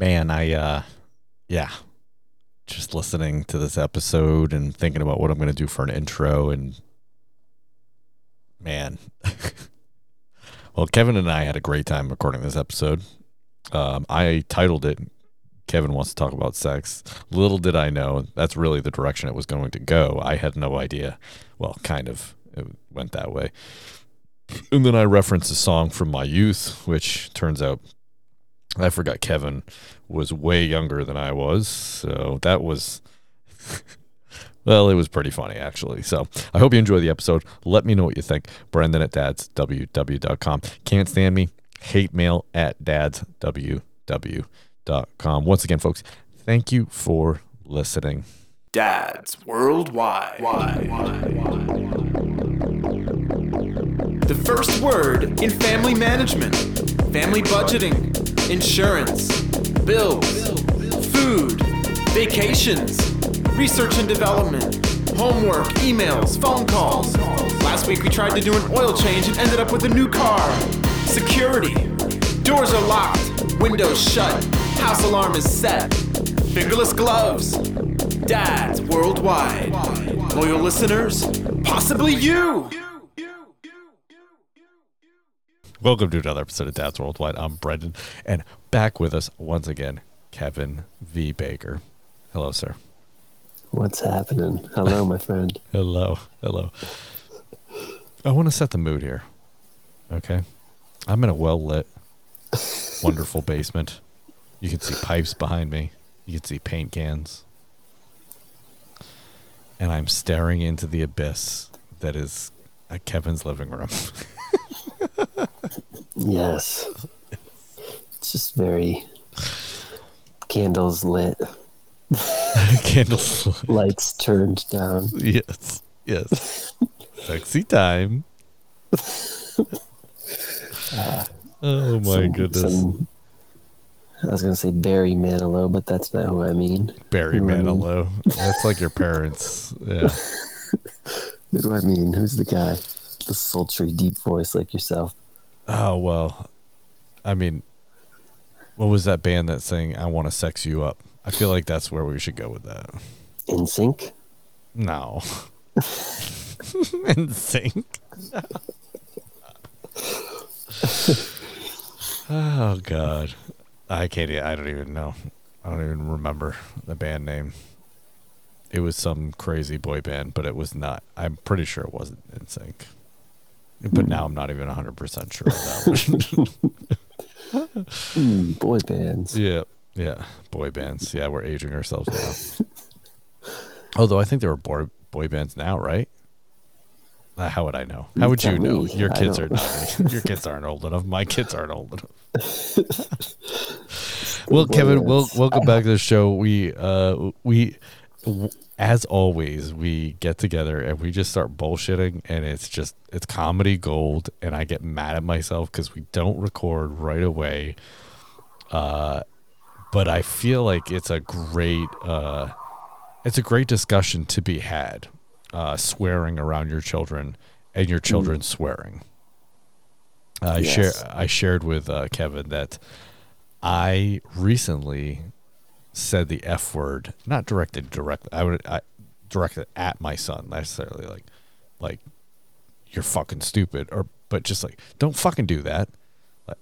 man, I uh yeah. Just listening to this episode and thinking about what I'm gonna do for an intro and man. well, Kevin and I had a great time recording this episode. Um, I titled it Kevin wants to talk about sex. Little did I know that's really the direction it was going to go. I had no idea. Well, kind of. It went that way. And then I referenced a song from my youth, which turns out I forgot Kevin was way younger than I was. So that was. Well, it was pretty funny, actually. So I hope you enjoy the episode. Let me know what you think. Brendan at dadsww.com. Can't stand me. Hate mail at dadsww.com. Once again, folks, thank you for listening. Dads Worldwide. The first word in family management, family budgeting, insurance, bills, food, vacations, research and development, homework, emails, phone calls. Last week we tried to do an oil change and ended up with a new car. Security. Doors are locked, windows shut, house alarm is set. Fingerless gloves. Dads worldwide. Loyal listeners, possibly you. Welcome to another episode of Dads Worldwide. I'm Brendan, and back with us once again, Kevin V. Baker. Hello, sir. What's happening? Hello, my friend. Hello. Hello. I want to set the mood here. Okay. I'm in a well lit, wonderful basement. You can see pipes behind me, you can see paint cans. And I'm staring into the abyss that is uh, Kevin's living room. Yes. It's just very candles lit, Candles. lights turned down. Yes. Yes. Sexy time. oh my Some- goodness. some- I was gonna say Barry Manilow, but that's not who I mean. Barry Who I mean. Manilow. That's like your parents. Yeah. Who do I mean? Who's the guy? The sultry, deep voice like yourself. Oh well. I mean, what was that band that sang "I Want to Sex You Up"? I feel like that's where we should go with that. NSYNC. No. NSYNC. oh God, I can't. I don't even know. I don't even remember the band name. It was some crazy boy band, but it was not. I'm pretty sure it wasn't NSYNC. But now I'm not even 100 percent sure of that one. Hmm, boy bands. Yeah, yeah, boy bands. Yeah, we're aging ourselves now. Although I think there are boy boy bands now, right? Uh, how would I know? How would you know? me. Your kids are don't- your kids aren't old enough. My kids aren't old enough. well, Kevin, wel- bands. welcome back to the show. We uh we as always we get together and we just start bullshitting and it's just it's comedy gold and I get mad at myself cuz we don't record right away. Uh but I feel like it's a great uh it's a great discussion to be had. Uh swearing around your children and your children swearing. I share I shared with uh, Kevin that I recently said the F word, not directed directly. I would I directed at my son, necessarily like like you're fucking stupid or but just like don't fucking do that.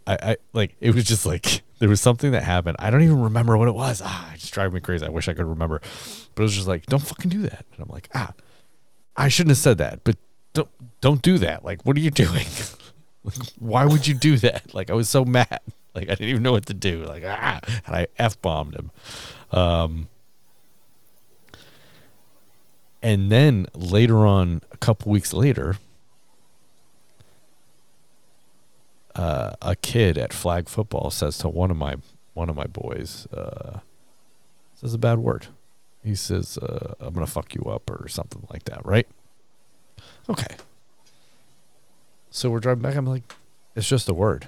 I, I like it was just like there was something that happened. I don't even remember what it was. Ah, it just driving me crazy. I wish I could remember. But it was just like, don't fucking do that. And I'm like, ah, I shouldn't have said that, but don't don't do that. Like, what are you doing? like, why would you do that? Like, I was so mad. Like, I didn't even know what to do. Like, ah, and I f bombed him. Um, and then later on, a couple weeks later, uh, a kid at flag football says to one of my one of my boys, uh, says a bad word. He says, uh, "I'm gonna fuck you up" or something like that, right? Okay. So we're driving back. I'm like, it's just a word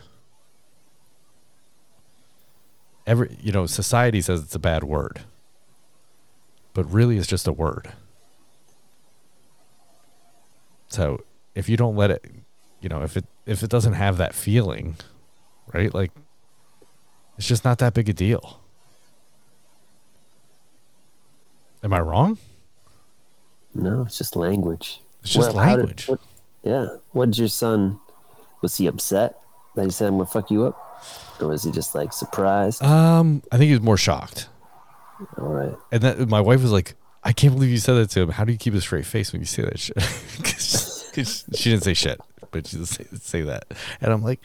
every you know society says it's a bad word but really it's just a word. So if you don't let it you know if it if it doesn't have that feeling right? Like it's just not that big a deal. Am i wrong? No it's just language. It's just well, language did, what, yeah what did your son was he upset that he said i'm gonna fuck you up or was he just like surprised? Um, I think he was more shocked. All right. And that my wife was like, "I can't believe you said that to him. How do you keep a straight face when you say that shit?" 'Cause- 'cause she didn't say shit, but she did say, say that, and I'm like,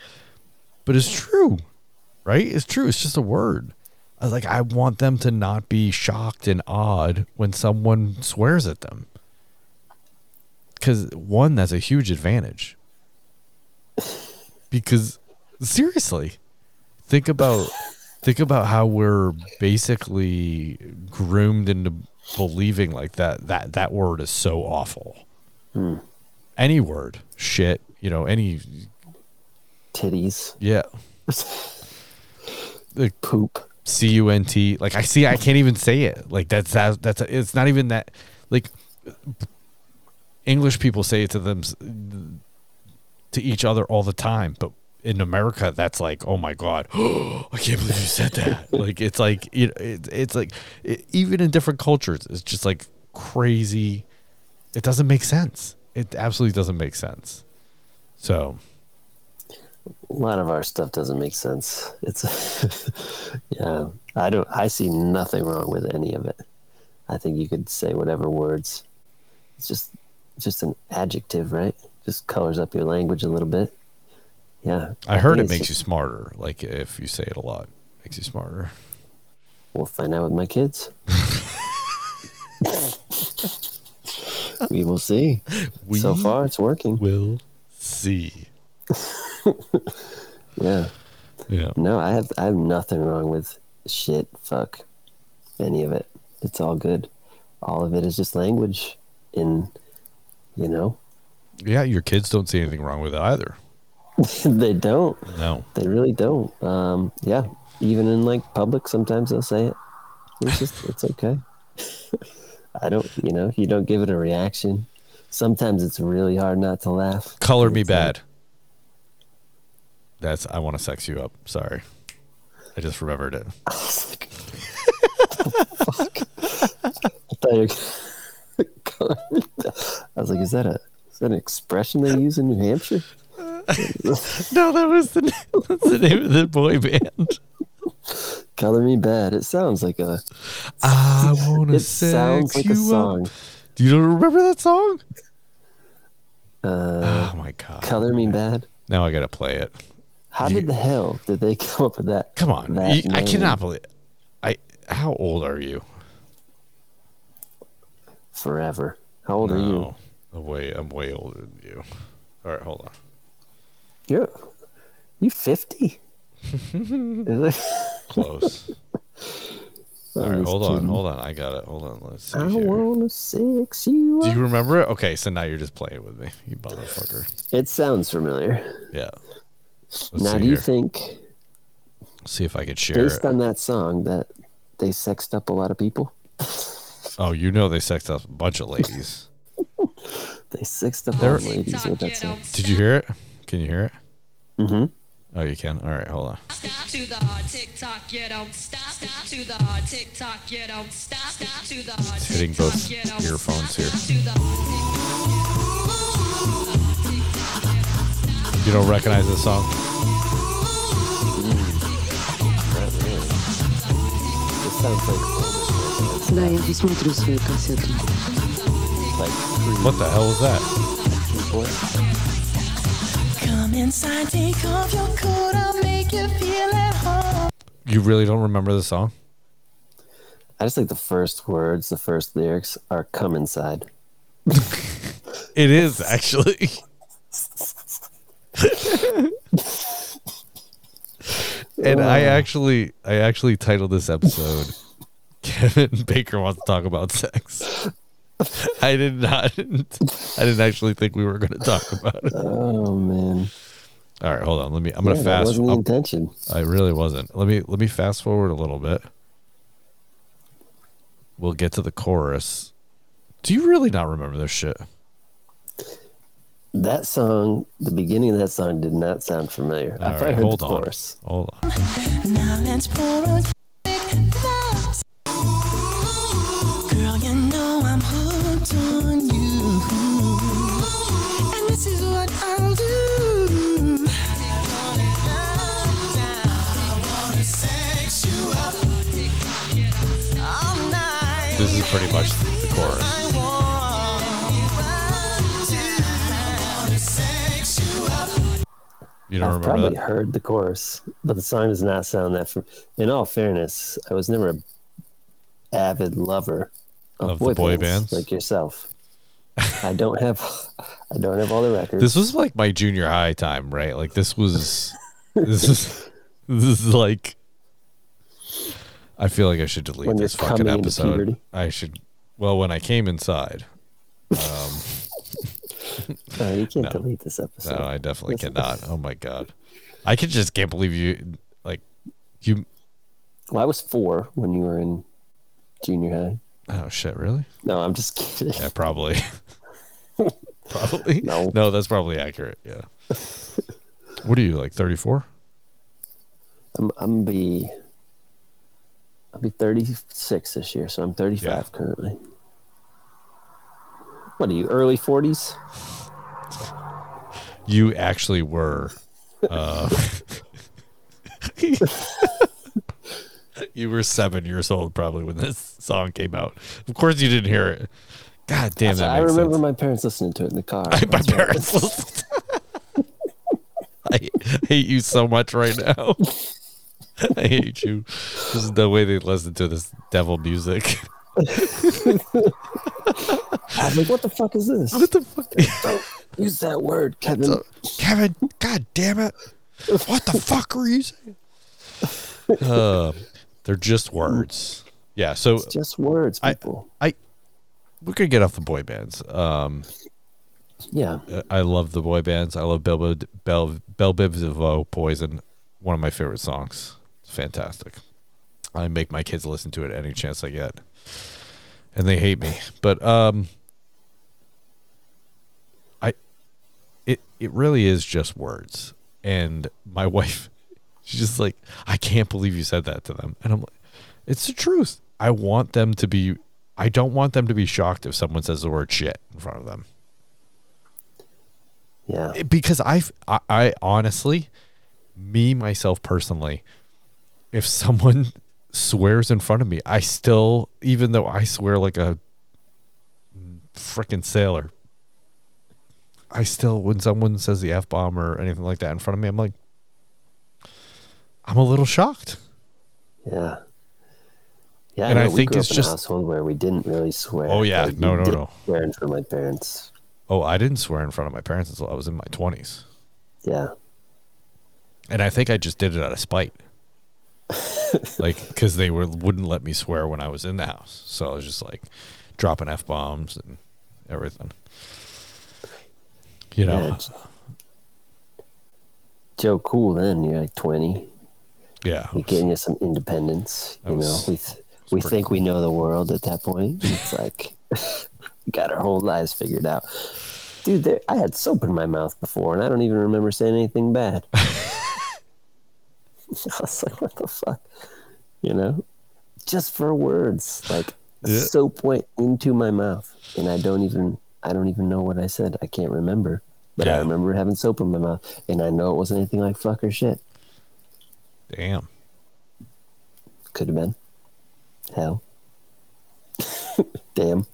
"But it's true, right? It's true. It's just a word." I was like, I want them to not be shocked and awed when someone swears at them, because one, that's a huge advantage. Because seriously, think about think about how we're basically groomed into believing like that that that word is so awful. Hmm. Any word shit you know any Titties, yeah. Like poop. c-u-n-t like i see i can't even say it. Like that's that, that's it's not even that like english people say it to them to each other all the time but in america that's like oh my god i can't believe you said that like it's like you know it, it's like it, even in different cultures it's just like crazy it doesn't make sense it absolutely doesn't make sense so A lot of our stuff doesn't make sense. It's yeah. I don't. I see nothing wrong with any of it. I think you could say whatever words. It's just just an adjective, right? Just colors up your language a little bit. Yeah. i heard it makes you smarter like if you say it a lot makes you smarter We'll find out with my kids. we will see. we so far, it's working. We'll see Yeah. yeah No, I have I have nothing wrong with shit, fuck, any of it. It's all good. All of it is just language. In, you know, yeah your kids don't see anything wrong with it either they don't. no They really don't. Um, yeah. Even in like public, sometimes they'll say it. It's just it's okay. I don't. You know, you don't give it a reaction. Sometimes it's really hard not to laugh. color me It's like- bad that's i want to sex you up sorry i just remembered it I was like, fuck. I thought you were- I was like, is that a is that an expression they use in New Hampshire? No that was the that's the name of the boy band Color Me Badd. It sounds like a. i want to It sex sounds like you a song. up do you remember that song Uh, oh my god Color Me Badd. now i gotta play it How did the hell did they come up with that? come on that You- i cannot believe i how old are you Forever. How old are you? no way i'm way older than you all right hold on You're you fifty? close all right hold on hold on i got it hold on let's see I here. wanna sex you. Do you remember it? Okay, so now you're just playing with me, you motherfucker. It sounds familiar. Yeah. Let's now, do you here. think, see if I could share based it. on that song, that they sexed up a lot of people? Oh, you know they sexed up a bunch of ladies. They sexed up There- all the ladies with that song. Did you hear it? Can you hear it? Mm-hmm. Oh, you can. All right, hold on. Stop to the hard tick tock, you don't stop. Stop to the hard tick tock, you don't stop. Stop to the hard It's hitting tick-tock, both you don't earphones stop. here. Stop to the hard You don't recognize this song? It sounds like older, Да, я посмотрю свою кассету. like pre What the hell was that? Boy. Come inside, take off your coat, I'll make you feel at home. You really don't remember the song? I just think the first words, the first lyrics are "come inside." It is actually. and I actually, I actually titled this episode "Kevin Baker wants to talk about sex." I did not. I didn't actually think we were going to talk about it. Oh man, All right, hold on. Let me. I'm going yeah, to that fast. wasn't the I'll- intention. I really wasn't. Let me. Let me fast forward a little bit. We'll get to the chorus. Do you really not remember this shit? That song, the beginning of that song, did not sound familiar. All I right, heard hold the on. chorus. Hold on. Pretty much the chorus. You don't I've remember probably that? heard the chorus, but the song does not sound that. From, in all fairness, I was never a avid lover of, Of boy, the boy bands, bands? like yourself. I don't have, I don't have all the records. This was like my junior high time, right? Like this was, this is, this is like. I feel like I should delete When this fucking episode. I should. Well, when I came inside, um, Uh, you can't No. delete this episode. no, I definitely cannot. Oh my god, I could just can't believe you. Like, you. Well, I was four when you were in junior high. Oh shit! Really? No, I'm just kidding. Yeah, probably. probably. No. No, that's probably accurate. Yeah. What are you like? Thirty four? I'm, I'm be, I'll be 36 this year, so I'm 35 Yeah. currently. What are you? Early 40s? You actually were. Uh, you were seven years old probably when this song came out. Of course, you didn't hear it. God damn that! I remember sense. my parents listening to it in the car. my That's right. parents. I hate you so much right now. I hate you. This is the way they listen to this devil music. I was like, what the fuck is this? What the fuck? Don't use that word, Kevin. Kevin, god damn it. What the fuck are you saying? Uh, they're just words. Yeah, so It's just words, I- people. I we could get off the boy bands. Um yeah. I love the boy bands. I love Bell Bell Bell, Bell Biv DeVoe, Poison. One of my favorite songs. Fantastic. I make my kids listen to it any chance I get. And they hate me. But um I it it really is just words. And my wife she's just like, I can't believe you said that to them. And I'm like, it's the truth. I want them to be I don't want them to be shocked if someone says the word shit in front of them Yeah. because I've, I, I honestly, me myself personally, if someone swears in front of me, I still, even though I swear like a freaking sailor, I still, when someone says the f bomb or anything like that in front of me, I'm like, I'm a little shocked. Yeah. Yeah, And I think grew it's up in just- a household where we didn't really swear. Oh, yeah. Like, No, no, no. Swear in front of my parents. Oh, I didn't swear in front of my parents until I was in my 20s. Yeah. And I think I just did it out of spite. like, because they were, wouldn't let me swear when I was in the house. So I was just like dropping F bombs and everything. You know? Yeah, Joe Cool then, you're like 20. Yeah. you're getting you some independence. You know, we, th- we think we know the world at that point. It's like, we got our whole lives figured out. Dude, there, I had soap in my mouth before, and I don't even remember saying anything bad. I was like, what the fuck? You know? Just for words. Like, Yeah. soap went into my mouth, and I don't even, I don't even know what I said. I can't remember. But I remember having soap in my mouth, and I know it wasn't anything like fuck or shit. Damn. Could have been. Hell. Damn.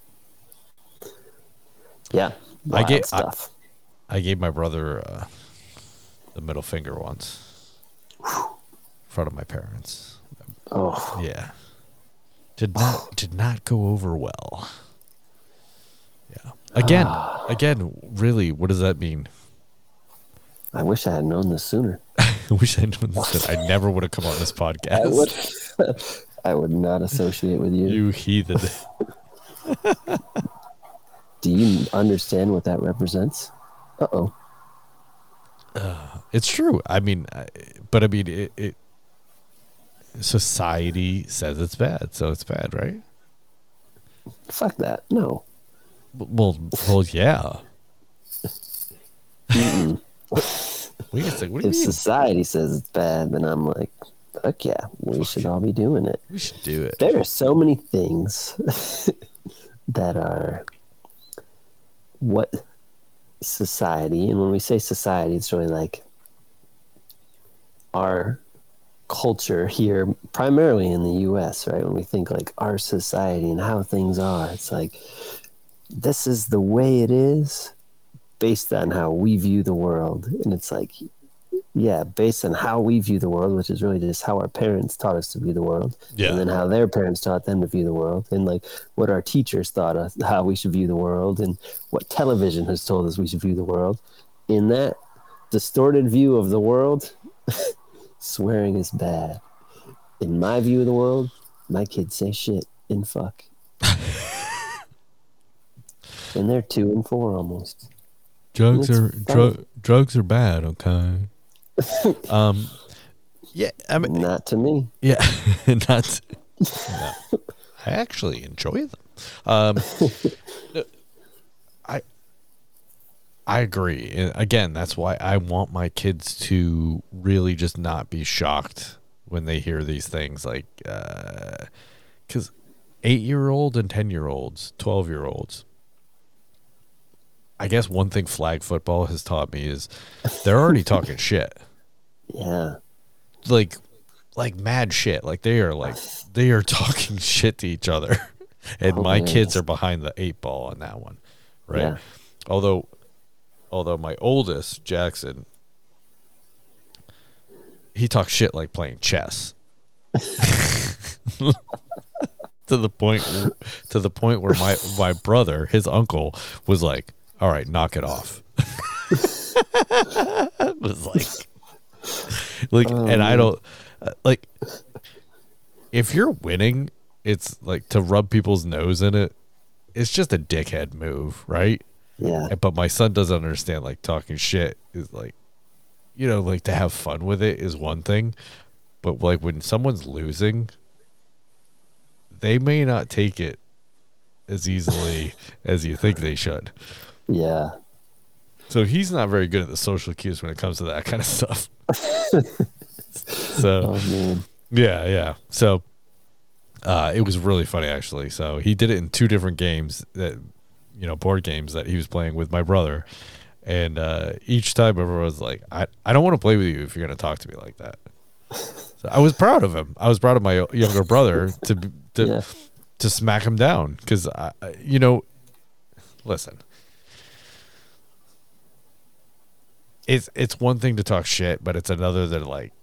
Yeah. I Wild get- I- I gave my brother uh, the middle finger once in front of my parents. oh, Yeah. Did not did not go over well. Yeah. Again, again, really, what does that mean? I wish I had known this sooner. I wish I'd known this. sooner. I never would have come on this I podcast. would. I would not associate with you. You heathen. Do you understand what that represents? Uh oh. It's true. I mean, I, but I mean, it, it. Society says it's bad, so it's bad, right? Fuck that. No. Well, well, yeah. we can say, what do you If mean? society says it's bad, then I'm like, fuck yeah, we should all be doing it. We should do it. There are so many things that are what society, and when we say society, it's really like our culture here, primarily in the U.S. Right when we think like our society and how things are, it's like this is the way it is based on how we view the world, and it's like yeah, based on how we view the world, which is really just how our parents taught us to view the world, Yeah. and then how their parents taught them to view the world, and like what our teachers thought us how we should view the world, and what television has told us we should view the world. In that distorted view of the world, swearing is bad. In my view of the world, my kids say shit and fuck, and they're two and four almost. Drugs are drugs are bad. Okay. um. Yeah. I mean. Not to me. Yeah. Not. no. I actually enjoy them. Um. I. Agree. And again, that's why I want my kids to really just not be shocked when they hear these things, like, uh, because eight-year-old and ten-year-olds, twelve-year-olds. I guess one thing flag football has taught me is they're already talking shit. Yeah. Like like mad shit. Like they are like they are talking shit to each other. And Oh, my man. kids are behind the eight ball on that one. Right? Yeah. Although although my oldest, Jackson, he talks shit like playing chess. to the point to the point where my my brother, his uncle, was like, "All right, knock it off." it was like, like, and I don't uh, like if you're winning, it's like to rub people's nose in it. It's just a dickhead move, right? Yeah. But my son doesn't understand like talking shit is like, you know, like to have fun with it is one thing, but like when someone's losing, they may not take it as easily as you think they should. Yeah. So he's not very good at the social cues when it comes to that kind of stuff. so Oh yeah, yeah. So uh, it was really funny actually. So he did it in two different games that you know board games that he was playing with my brother, and uh, each time everyone was like, "I I don't want to play with you if you're gonna talk to me like that." So I was proud of him. I was proud of my younger brother to to Yeah. to smack him down because I you know, listen. It's it's one thing to talk shit, but it's another to like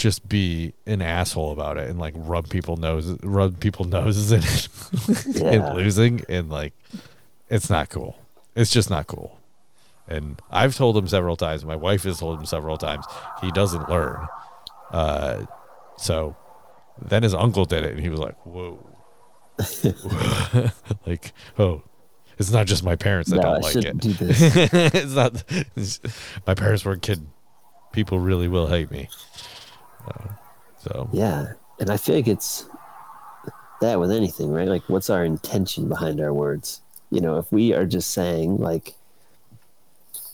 just be an asshole about it and like rub people noses rub people noses in it Yeah. and losing and like it's not cool. It's just not cool. And I've told him several times, my wife has told him several times, he doesn't learn. Uh so then his uncle did it and he was like, Whoa. like, oh, it's not just my parents that No, don't I like it. do this. it's not it's- my parents weren't kidding. People really will hate me. Uh, so Yeah. And I feel like it's that with anything, right? Like, what's our intention behind our words? You know, if we are just saying, like,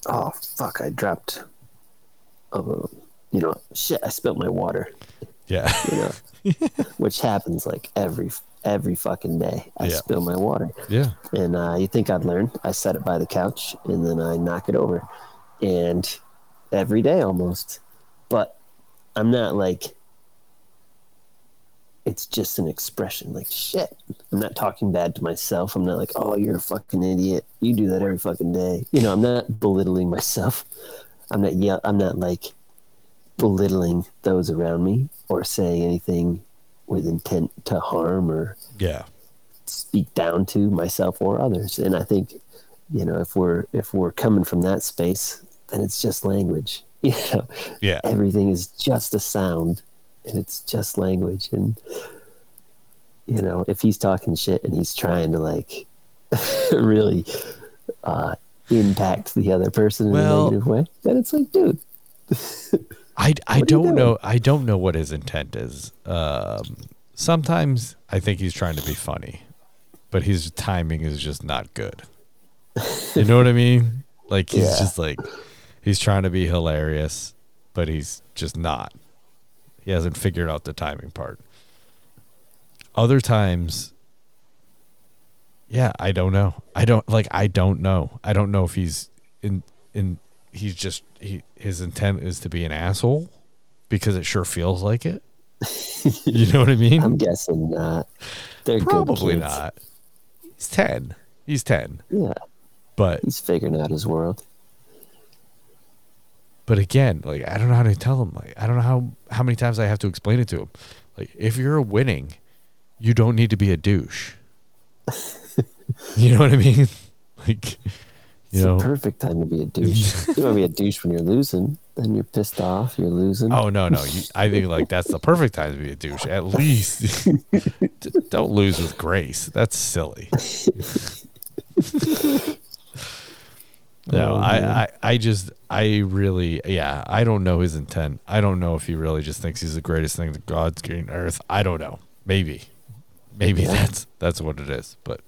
oh, fuck, I dropped, oh, you know, shit, I spilled my water, yeah. you know, which happens like every, every fucking day. I Yeah. spill my water. yeah. And uh, you think I'd learn? I set it by the couch and then I knock it over, and every day almost. I'm not like. It's just an expression, like shit. I'm not talking bad to myself. I'm not like, oh, you're a fucking idiot. You do that every fucking day. You know, I'm not belittling myself. I'm not. Yeah, I'm not like belittling those around me or saying anything with intent to harm or Yeah. speak down to myself or others and i think you know if we're if we're coming from that space then it's just language you know Yeah. everything is just a sound and it's just language and you know if he's talking shit and he's trying to like really uh impact the other person in Well- a negative way then it's like dude I, I What are you don't know I don't know what his intent is. Um, sometimes I think he's trying to be funny, but his timing is just not good. You know what I mean? Like he's Yeah. just like he's trying to be hilarious, but he's just not. He hasn't figured out the timing part. Other times yeah, I don't know. I don't like I don't know. I don't know if he's in in he's just he his intent is to be an asshole because it sure feels like it. you know what I mean? I'm guessing not. They're Probably not. He's 10. He's 10. Yeah, But he's figuring out his world. But again, like I don't know how to tell him. Like I don't know how how many times I have to explain it to him. Like if you're winning, you don't need to be a douche. you know what I mean? Like you It's know. the perfect time to be a douche. you want to be a douche when you're losing. Then you're pissed off. You're losing. Oh no, no. You, I think like that's the perfect time to be a douche. At least don't lose with grace. That's silly. No, I, I, I just, I really, yeah, I don't know his intent. I don't know if he really just thinks he's the greatest thing that God's created earth. I don't know. Maybe, maybe Yeah. that's that's what it is. But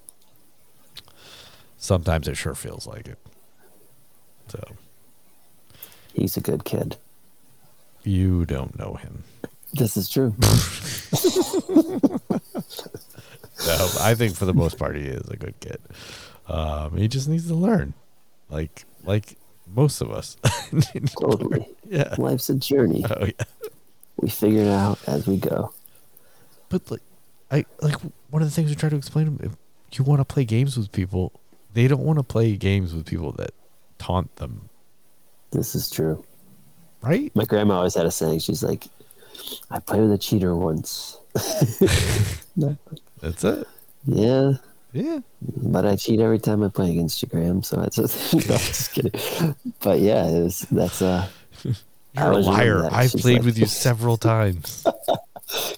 sometimes it sure feels like it. So He's a good kid. you don't know him. This is true. No, I think for the most part he is a good kid. Um, he just needs to learn, like like most of us. totally. yeah. Life's a journey. Oh yeah. We figure it out as we go. But like, I like one of the things we try to explain to them. If you want to play games with people, they don't want to play games with people that taunt them, This is true. right? My grandma always had a saying. She's like, "I played with a cheater once." That's it. Yeah, Yeah. but I cheat every time I play against you, Graham. So it's just, no, I'm just kidding. But yeah, it was, that's uh, You're a liar. I've played like- with you several times.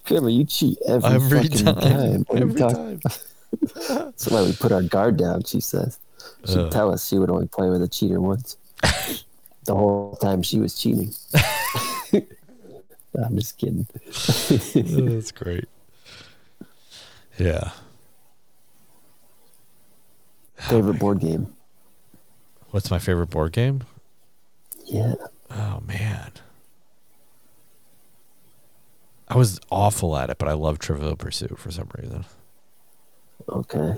Grandma, you cheat every, Every fucking time. time. What are you Every time. That's why we put our guard down. She says she'd Uh. tell us she would only play with a cheater once. the whole time she was cheating. I'm just kidding. That's great. Yeah. Favorite board game? What's my favorite board game? Yeah. Oh man. I was awful at it, but I love Trivial Pursuit for some reason. Okay.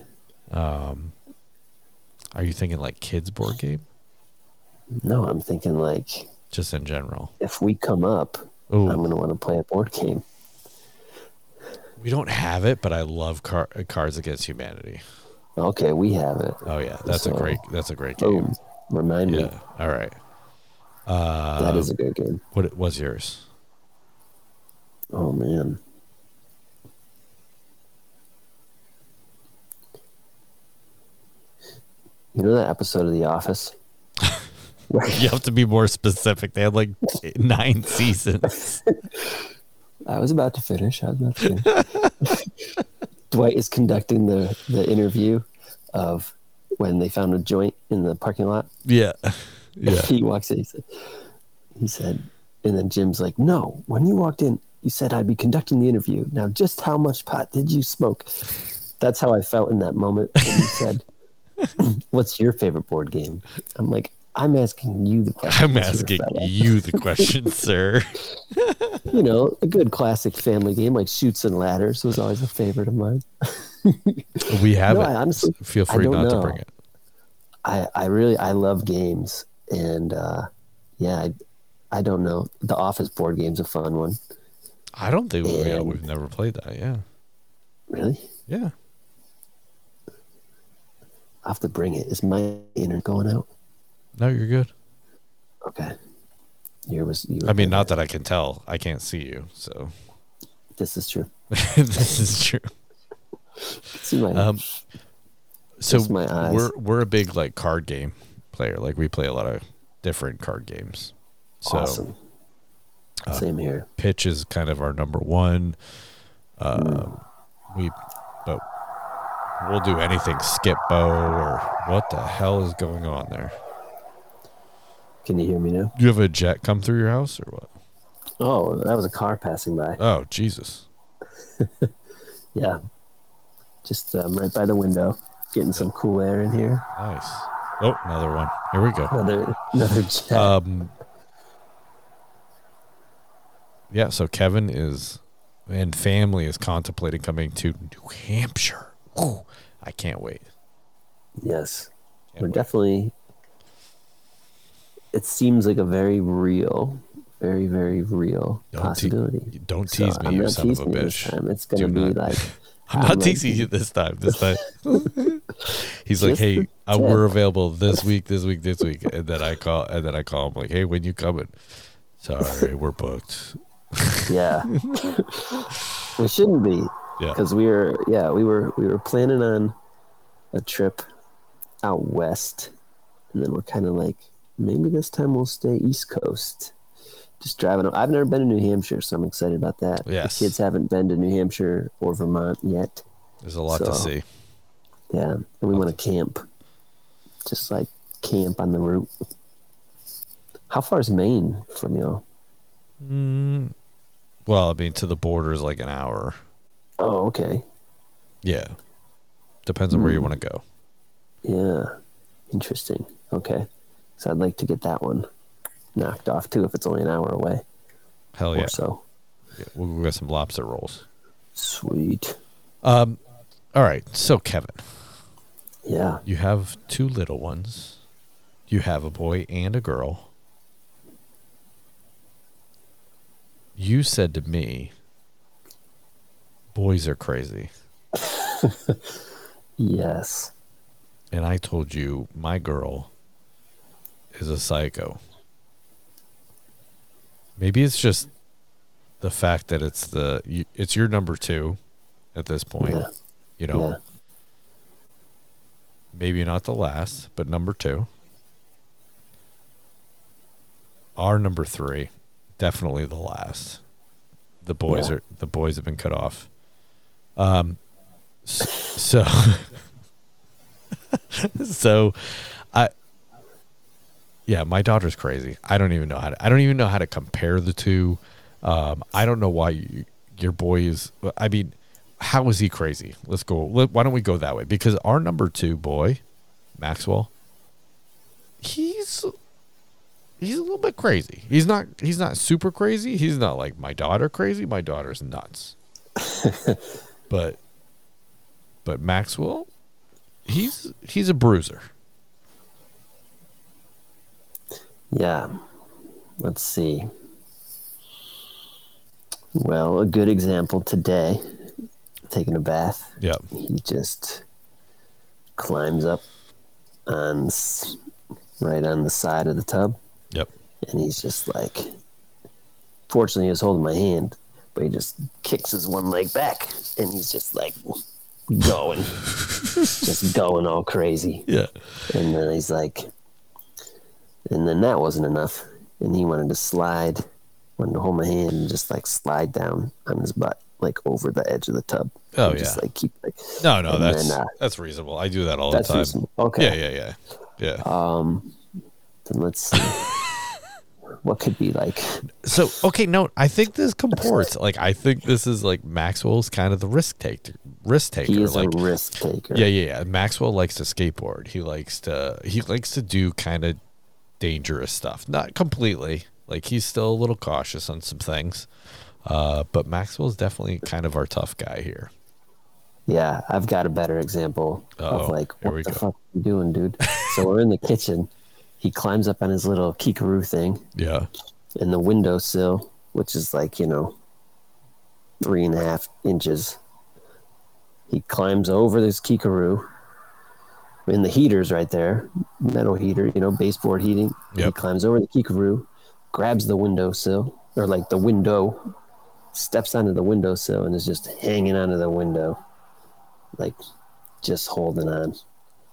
Um, are you thinking like kids board game? No, I'm thinking like Just in general. if we come up, Ooh. I'm gonna want to play a board game. We don't have it, but I love car- Cards Against Humanity. Okay, we have it. Oh yeah, that's a great that's a great game. Boom. Remind me. Yeah. All right. Uh, That is a good game. what was yours? Oh man. You know that episode of The Office? You have to be more specific. They had like nine seasons. I was about to finish. I was about to finish. Dwight is conducting the, the interview of when they found a joint in the parking lot. Yeah. Yeah. he walks in. He said, he said, and then Jim's like, "No, when you walked in, you said I'd be conducting the interview. Now, just how much pot did you smoke?" That's how I felt in that moment when he said, "What's your favorite board game?" I'm like, "I'm asking you the question." I'm asking you the question, sir. You know, a good classic family game like Chutes and Ladders was always a favorite of mine. We have No, it. I honestly- Feel free not to bring it. I I really I love games, and uh, yeah, I, I don't know. The Office board game's a fun one. I don't think we, And- we've never played that. Yeah. Really, Yeah. I have to bring it. Is my internet going out? No, you're good. Okay. Here was you. I mean, not that I can tell. I can't see you, so This is true. this is true. See my. Um, So my eyes. we're we're a big like card game player. Like we play a lot of different card games. So uh, awesome. Same here. pitch is kind of our number one. Uh, We, but we'll do anything skip bow or what the hell is going on there? Can you hear me now? Do you have a jet come through your house or what? Oh, that was a car passing by. Oh Jesus! Yeah. Just um, right by the window, getting some cool air in here. Nice. Oh, another one. Here we go. Another another jet. Um, yeah, so Kevin is and family is contemplating coming to New Hampshire. Ooh, I can't wait. yes. Can't We're wait. definitely. It seems like a very real very, very real Don't te- possibility. don't So tease me, I'm you son of a teasing you this bitch. time. It's gonna Do be not- like I'm I'm not like- teasing you this time. This time, he's like, "Hey, uh, we're available this week, this week, this week," and then I call, and then I call him like, "Hey, when you coming?" Sorry, we're booked. yeah. we shouldn't be Yeah, because we were yeah we were we were planning on a trip out west, and then we're kind of like maybe this time we'll stay East Coast. Just driving. I've never been to New Hampshire, so I'm excited about that. Yes. the kids haven't been to New Hampshire or Vermont yet. there's a lot to see. Yeah, and we want to camp, just like camp on the route. How far is Maine from y'all? Mm, well, I mean, to the border is like an hour. Oh, okay. Yeah, depends on where you Hmm. want to go. Yeah, interesting. Okay, so I'd like to get that one knocked off too, if it's only an hour away Hell yeah, or so. Yeah, we'll get some lobster rolls. Sweet. Um, all right. So Kevin, Yeah. you have two little ones. You have a boy and a girl. You said to me, boys are crazy. Yes. And I told you, my girl is a psycho. Maybe it's just the fact that it's the it's your number 2 at this point. Yeah. You know, Yeah. maybe not the last, but number 2. Our number 3, definitely the last. The boys Yeah. are the boys have been cut off. Um so so yeah, my daughter's crazy. I don't even know how to I don't even know how to compare the two. Um I don't know why you, your boy is I mean, how is he crazy? Let's go. Let, why don't we go that way? Because our number 2 boy, Maxwell, he's he's a little bit crazy. He's not he's not super crazy. He's not like my daughter crazy. My daughter's nuts. but but Maxwell, he's he's a bruiser. Yeah. Let's see. Well, a good example today, taking a bath. Yep. He just climbs up on right on the side of the tub, Yep. and he's just like. Fortunately, he was holding my hand, but he just kicks his one leg back, and he's just like going, just going all crazy. Yeah. And then he's like, and then that wasn't enough. And he wanted to slide, wanted to hold my hand and just like slide down on his butt, like over the edge of the tub. Oh, And Just yeah. like keep like, No, no, that's then, uh, that's reasonable. I do that all the time. reasonable. Okay. Yeah, yeah, yeah, yeah. Um, then let's see. what could be like, so okay, no, I think this comports. Like, I think this is like Maxwell's kind of the risk taker. Risk taker. he is like, a risk taker. yeah, yeah, yeah. Maxwell likes to skateboard. He likes to he likes to do kind of dangerous stuff. Not completely. Like he's still a little cautious on some things. Uh, but Maxwell's definitely kind of our tough guy here. Yeah, I've got a better example Uh-oh, of like, what the go. fuck are you doing, dude? so we're in the kitchen. He climbs up on his little kikaroo thing, Yeah. in the windowsill, which is like, you know, three and a half inches. He climbs over this kikaroo in the heaters right there, metal heater, you know, baseboard heating. He climbs over the kikaroo, grabs the windowsill, or like the window, steps onto the windowsill, and is just hanging onto the window, like just holding on,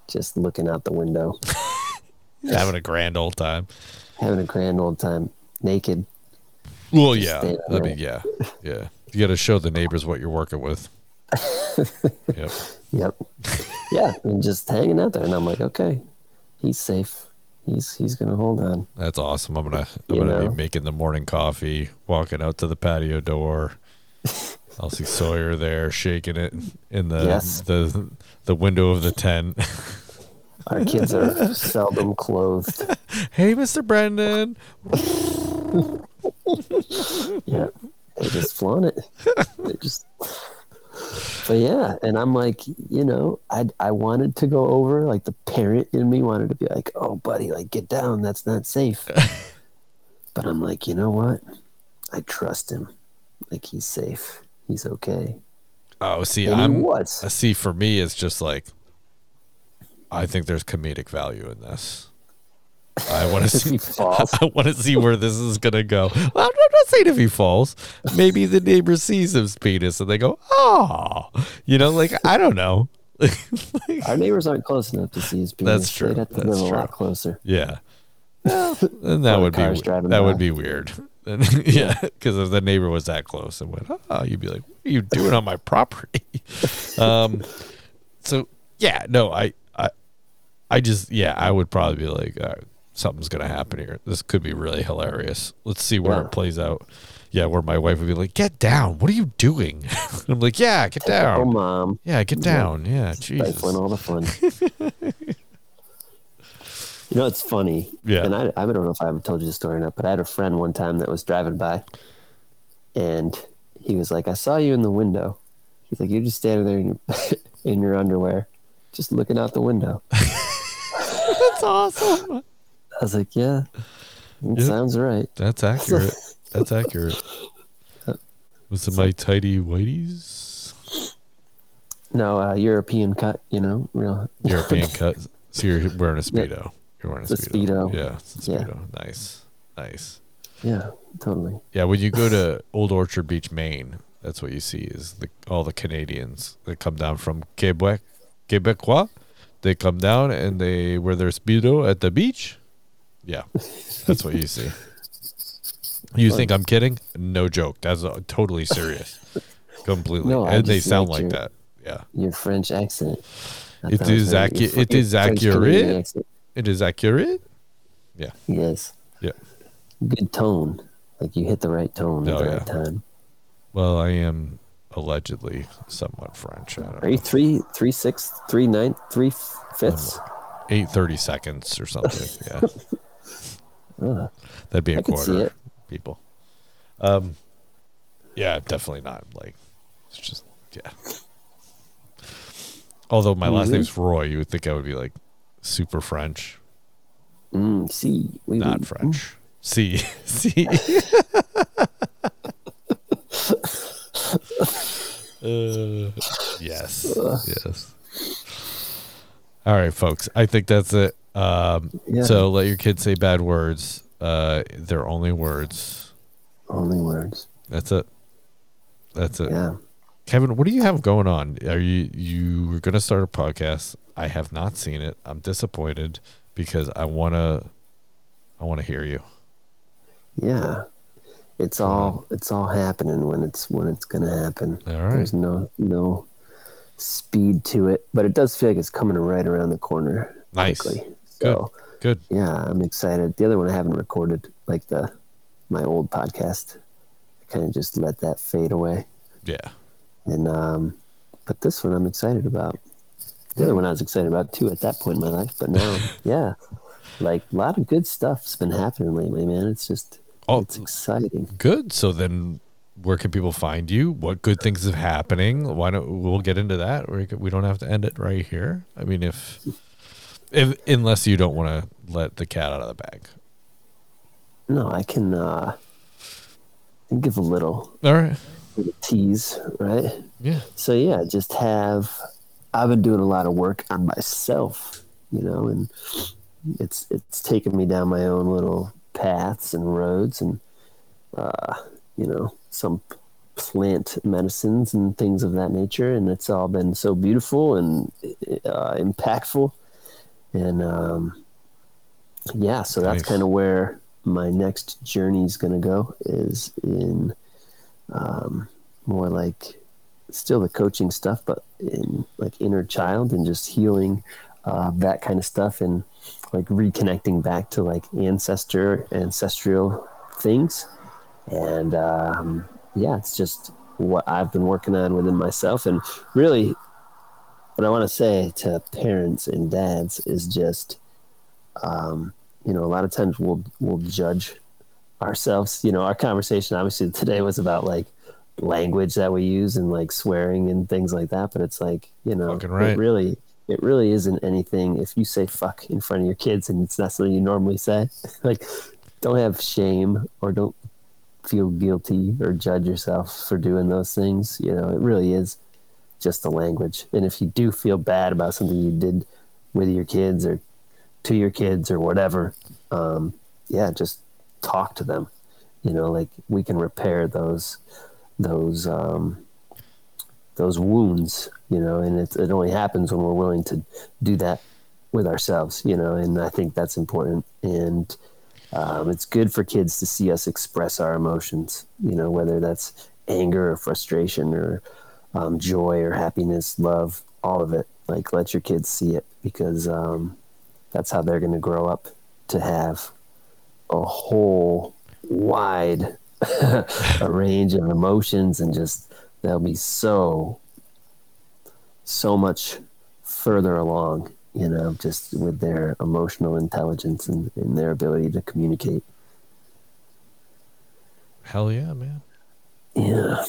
just looking out the window, Having a grand old time. having a grand old time, naked. Well, Just yeah. I mean, yeah. Yeah. You got to show the neighbors what you're working with. yep. Yep. yeah, and just hanging out there, and I'm like, okay, he's safe. He's he's gonna hold on. That's awesome. I'm gonna I'm You gonna know? be making the morning coffee, walking out to the patio door. I'll see Sawyer there shaking it in the Yes. the the window of the tent. Our kids are seldom clothed. hey, Mr. Brendan. Yeah, they just flaunt it. They just. But yeah, and I'm like, you know, I I wanted to go over. Like the parent in me wanted to be like, oh, buddy, like get down. That's not safe. But I'm like, you know what? I trust him. Like he's safe. He's okay. Oh, see, And I'm was. uh, see for me, it's just like I think there's comedic value in this. I want to see. I want to see where this is gonna go. I'm saying if he falls. Maybe the neighbor sees his penis and they go, "Oh," you know, like I don't know. Our neighbors aren't close enough to see his penis. That's true. They'd have to That's live a lot closer. Yeah. And that would be that by. would be weird. And, yeah, because if the neighbor was that close and went, "Oh," you'd be like, "What are you doing on my property?" um, so yeah, no, I, I, I just yeah, I would probably be like, uh, something's gonna happen here. This could be really hilarious. Let's see where Yeah. it plays out. Yeah, where my wife would be like, "Get down! What are you doing?" I'm like, "Yeah, get Oh, down. mom. Yeah, get down. Yeah, Jesus." Stifling all the fun. you know, it's funny. Yeah. And I, I don't know if I ever told you the story or not, but I had a friend one time that was driving by and he was like, I saw you in the window. He's like, You're just standing there in your, in your underwear, just looking out the window. That's awesome. I was like, Yeah, it Yeah. sounds right. That's accurate. That's accurate. Was it my tidy whiteies? No, uh, European cut, you know, real. European cut. So you're wearing a speedo. You're wearing a speedo. Speedo. Yeah, a Yeah. speedo. Nice, nice. Yeah, totally. Yeah, when you go to Old Orchard Beach, Maine, that's what you see is the, all the Canadians that come down from Quebec, Quebecois. They come down and they wear their speedo at the beach. Yeah, that's what you see. You think I'm kidding? No joke. That's uh, totally serious. Completely. No, I and they just sound liked like your- that. Yeah. Your French accent. I It thought is very- acu- your it Fr- is your French Canadian accurate. accent. It is accurate. Yeah. Yes. Yeah. Good tone. Like you hit the right tone at Oh, the yeah. right time. Well, I am allegedly somewhat French. I don't Are know. you three, three sixths, three ninth, three fifths? Eight thirty seconds or something. Yeah. Ugh. That'd be a I quarter. People. Um. Yeah, definitely not. Like, it's just yeah. Although my last Mhm. name's Roy, you would think I would be like super French, Mm, see, we not we- French. See, see. uh, yes, yes. All right, folks. I think that's it. Um, Yeah. So let your kids say bad words. Uh, they're only words. Only words. That's it. That's it. Yeah. Kevin, what do you have going on? Are you you were going to start a podcast? I have not seen it. I'm disappointed because I want to I want to hear you. Yeah. It's all it's all happening when it's when it's gonna happen. All right. There's no no speed to it, but it does feel like it's coming right around the corner Nice. quickly. Good. So Good. yeah, I'm excited. The other one I haven't recorded, like the my old podcast. I kind of just let that fade away. Yeah. And um, but this one I'm excited about. The other one I was excited about too at that point in my life, but now, yeah, like a lot of good stuff's been happening lately, man. It's just Oh, it's exciting. good. So then where can people find you? What good things are happening? Why don't we'll get into that? We we don't have to end it right here. I mean, if if unless you don't want to let the cat out of the bag. No, I can uh, I can give a little, All right. little tease, right? Yeah. So yeah, just have I've been doing a lot of work on myself, you know, and it's it's taken me down my own little paths and roads and uh, you know, some plant medicines and things of that nature and it's all been so beautiful and uh, impactful and um, yeah, so that's Nice. kind of where my next journey is going to go is in um, more like still the coaching stuff, but in like inner child and just healing uh, that kind of stuff and like reconnecting back to like ancestor ancestral things. And um, yeah, it's just what I've been working on within myself. And really, what I want to say to parents and dads is just, um, you know, a lot of times we'll we'll judge ourselves. You know, our conversation obviously today was about like language that we use and like swearing and things like that. But it's like, you know, right. it really it really isn't anything if you say fuck in front of your kids and it's not something you normally say. like don't have shame or don't feel guilty or judge yourself for doing those things. You know, it really is just the language. And if you do feel bad about something you did with your kids or to your kids or whatever, um, yeah, just talk to them. You know, like we can repair those those um, those wounds. You know, and it, it only happens when we're willing to do that with ourselves. You know, and I think that's important. And um, it's good for kids to see us express our emotions. You know, whether that's anger or frustration or um, joy or happiness, love, all of it. Like let your kids see it because um, that's how they're going to grow up to have a whole wide a range of emotions and just they'll be so so much further along you know just with their emotional intelligence and, and their ability to communicate Hell yeah, man. yeah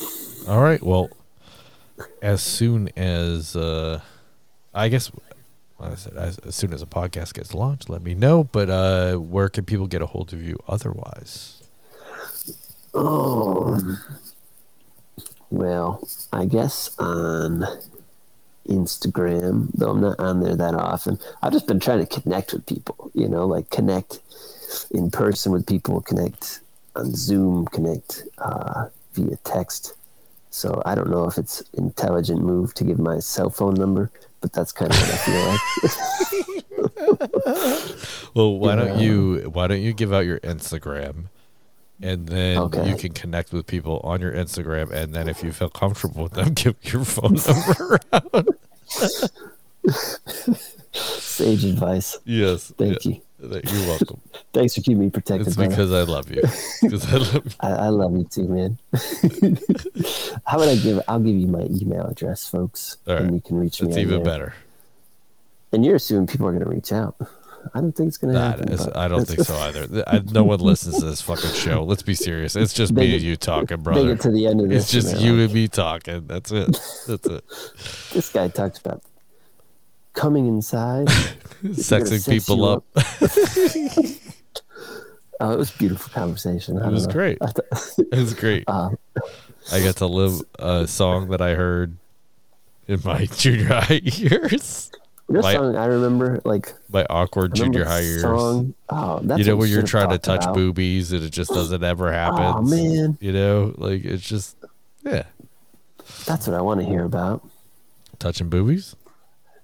All right. Well, as soon as uh, I guess I said, as, as soon as a podcast gets launched, let me know. But uh, where can people get a hold of you otherwise? Oh, well, I guess on Instagram, though I'm not on there that often. I've just been trying to connect with people, you know, like connect in person with people, connect on Zoom, connect uh, via text. So I don't know if it's intelligent move to give my cell phone number, but that's kind of what I feel like. Well, why don't you why don't you give out your Instagram, and then Okay. you can connect with people on your Instagram, and then if you feel comfortable with them, give your phone number out. Sage advice. yes, Thank you. You're welcome. Thanks for keeping me protected. It's brother. because I love you. Because I love you. I, I love you too, man. How would I give? I'll give you my email address, folks, All right. and you can reach me. It's even there. better. And you're assuming people are going to reach out. I don't think it's going to Nah, happen. I don't think so either. I, no one listens to this fucking show. Let's be serious. It's just me and you talking, brother. to the end of this. It's just you and me talking. That's it. That's it. This guy talks about coming inside. Sexing people you up. Oh, it was a beautiful conversation. It don't was great. It was great. Um, I got to live a song that I heard in my junior high years. know, My- song I remember, like My awkward junior high years. Song. Oh, that's you know when you're trying to touch about. boobies and it just doesn't ever happen. Oh man, You know, like it's just yeah, that's what I want to hear about. touching boobies.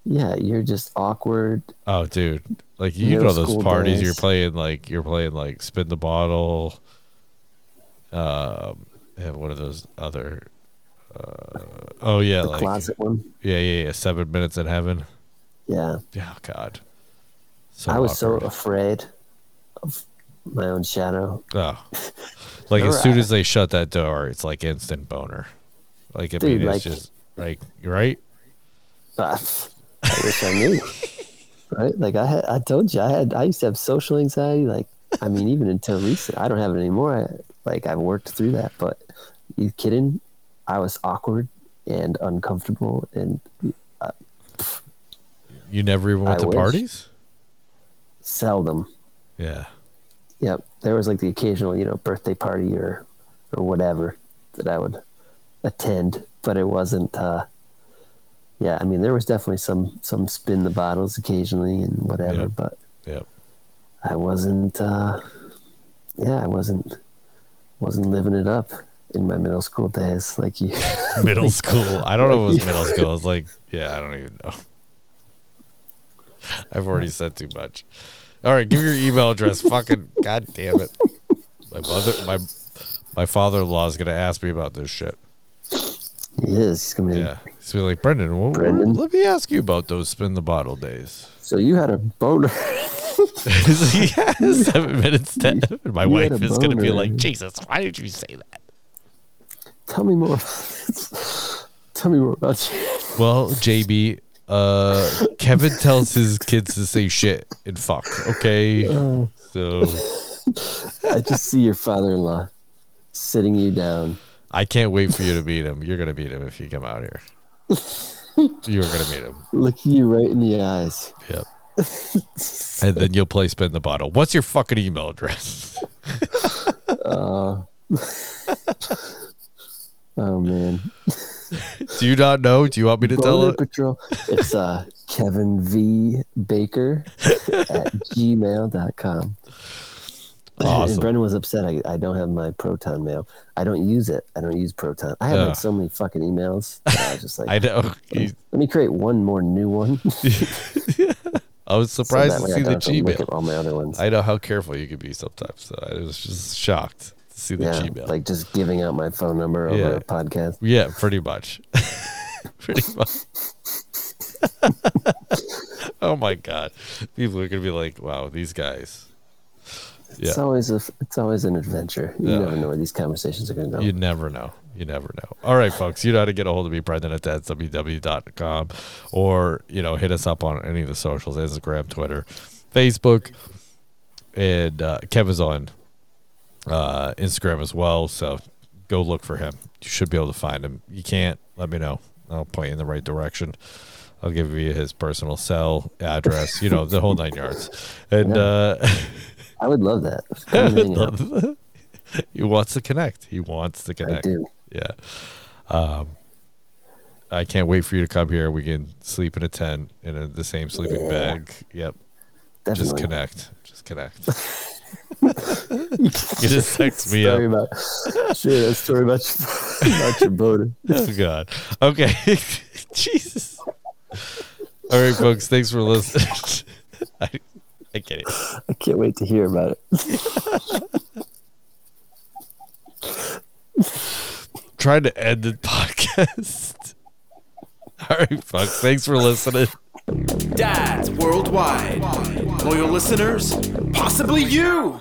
Yeah, you're just awkward. Oh, dude! Like you know those parties, you're playing like you're playing like spin the bottle. Um, and one of those other. Uh, oh yeah, The like closet one. yeah, yeah, yeah. Seven minutes in heaven. Yeah, Yeah, oh, God. So I was so afraid of my own shadow. Oh. Like as soon as they shut that door, it's like instant boner. Like I Dude, mean, it's like- just like right. I wish I knew. right? Like I had, I told you, I had, I used to have social anxiety. Like, I mean, even until recent, I don't have it anymore. I, like I've worked through that. But you kidding? I was awkward and uncomfortable, and You never even went I to wish. parties. seldom. Yeah. Yep, there was like the occasional, you know, birthday party or or whatever that I would attend, but it wasn't. uh Yeah, I mean, there was definitely some some spin the bottles occasionally and whatever, Yep. but Yep. I wasn't. uh Yeah, I wasn't wasn't living it up in my middle school days like you. Middle school. I don't know if it was middle school. It's like, yeah, I don't even know. I've already said too much. All right, give your email address. Fucking god damn it. My mother my my father in law is gonna ask me about this shit. He is. He's gonna be. Yeah. Be like, Brendan, well, Brendan? let me ask you about those spin the bottle days. So you had a boner. yeah, seven minutes to and my You wife is gonna be like, Jesus, why did you say that? Tell me more. Tell me more about you. Well, JB, uh, Kevin tells his kids to say shit and fuck. Okay, so I just see your father-in-law sitting you down. I can't wait for you to meet him. You're gonna meet him if you come out here. You're gonna meet him. looking you right in the eyes. Yep. and then you'll play spin the bottle. What's your fucking email address? Uh, oh man. Do you not know? Do you want me to tell it? Patrol. It's uh, Kevin V. Baker at gmail.com. Awesome. And Brendan was upset. I, I don't have my Proton mail. I don't use it. I don't use Proton. I have like so many fucking emails. I was just like, I know. You- let me create one more new one. I was surprised that to see the don't have to look Gmail. all my other ones. I know how careful you can be sometimes. So I was just shocked to see the yeah, Gmail. like just giving out my phone number over Yeah. a podcast. yeah, pretty much. pretty much. oh my god, people are gonna be like, "Wow, these guys." Yeah. It's always a, it's always an adventure. You Yeah. never know where these conversations are going to go. You never know. You never know. All right, folks. You know how to get a hold of me, Brendan at www.com, or you know, hit us up on any of the socials: Instagram, Twitter, Facebook, and uh, Kevin's on uh, Instagram as well. So go look for him. You should be able to find him. You can't? Let me know. I'll point you in the right direction. I'll give you his personal cell address. You know, the whole nine yards. And uh, I would love that. Come and hang out. he wants to connect. He wants to connect. I do. Yeah. Um, I can't wait for you to come here. We can sleep in a tent in a, the same sleeping Yeah. bag. Yep. Just connect. Just connect. you just text me story up. about share that story about your, about your boater. Oh God. Okay. Jesus. All right, folks. Thanks for listening. I, I get it. I can't wait to hear about it. Trying to end the podcast. All right, folks. Thanks for listening. Dads worldwide. Loyal listeners, possibly you.